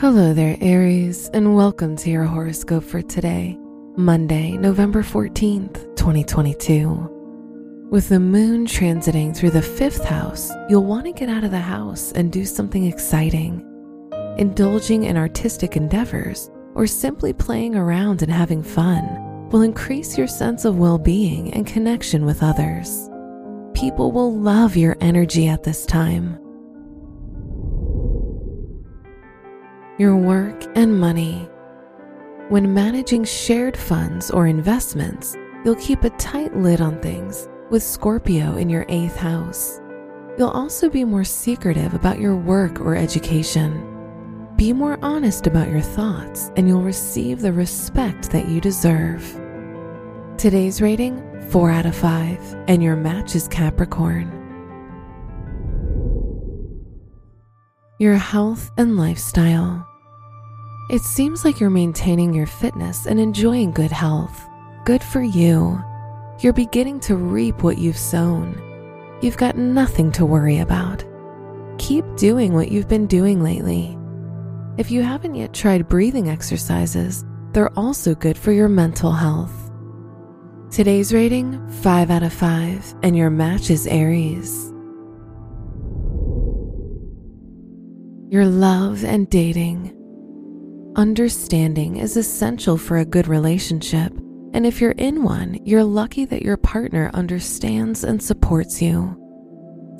Hello there, Aries, and welcome to your horoscope for today, Monday, November 14th, 2022. With the moon transiting through the fifth house, you'll want to get out of the house and do something exciting. Indulging in artistic endeavors or simply playing around and having fun will increase your sense of well being and connection with others. People will love your energy at this time. Your work, and money. When managing shared funds or investments, you'll keep a tight lid on things with Scorpio in your eighth house. You'll also be more secretive about your work or education. Be more honest about your thoughts, and you'll receive the respect that you deserve. Today's rating 4 out of 5, and your match is Capricorn. Your health and lifestyle. It seems like you're maintaining your fitness and enjoying good health. Good for you. You're beginning to reap what you've sown. You've got nothing to worry about. Keep doing what you've been doing lately. If you haven't yet tried breathing exercises, they're also good for your mental health. Today's rating 5 out of 5, and your match is Aries. Your love and dating. Understanding is essential for a good relationship, and if you're in one, you're lucky that your partner understands and supports you.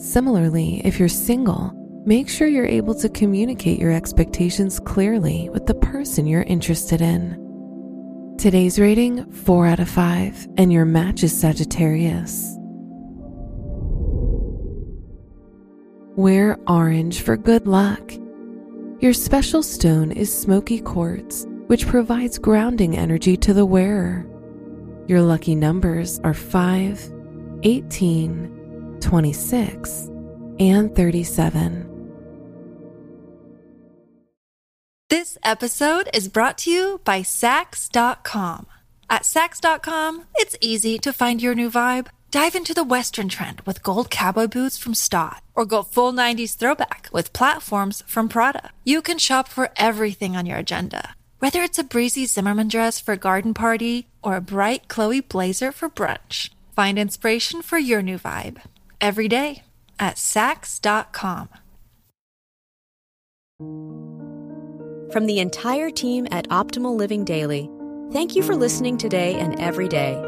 Similarly, if you're single, make sure you're able to communicate your expectations clearly with the person you're interested in. Today's rating 4 out of 5, and your match is Sagittarius. Wear orange for good luck. Your special stone is smoky quartz, which provides grounding energy to the wearer. Your lucky numbers are 5, 18, 26, and 37. This episode is brought to you by Saks.com. At Saks.com, it's easy to find your new vibe. Dive into the Western trend with gold cowboy boots from Staud, or go full 90s throwback with platforms from Prada. You can shop for everything on your agenda, whether it's a breezy Zimmermann dress for a garden party or a bright Chloe blazer for brunch. Find inspiration for your new vibe every day at Saks.com. From the entire team at Optimal Living Daily, thank you for listening today and every day.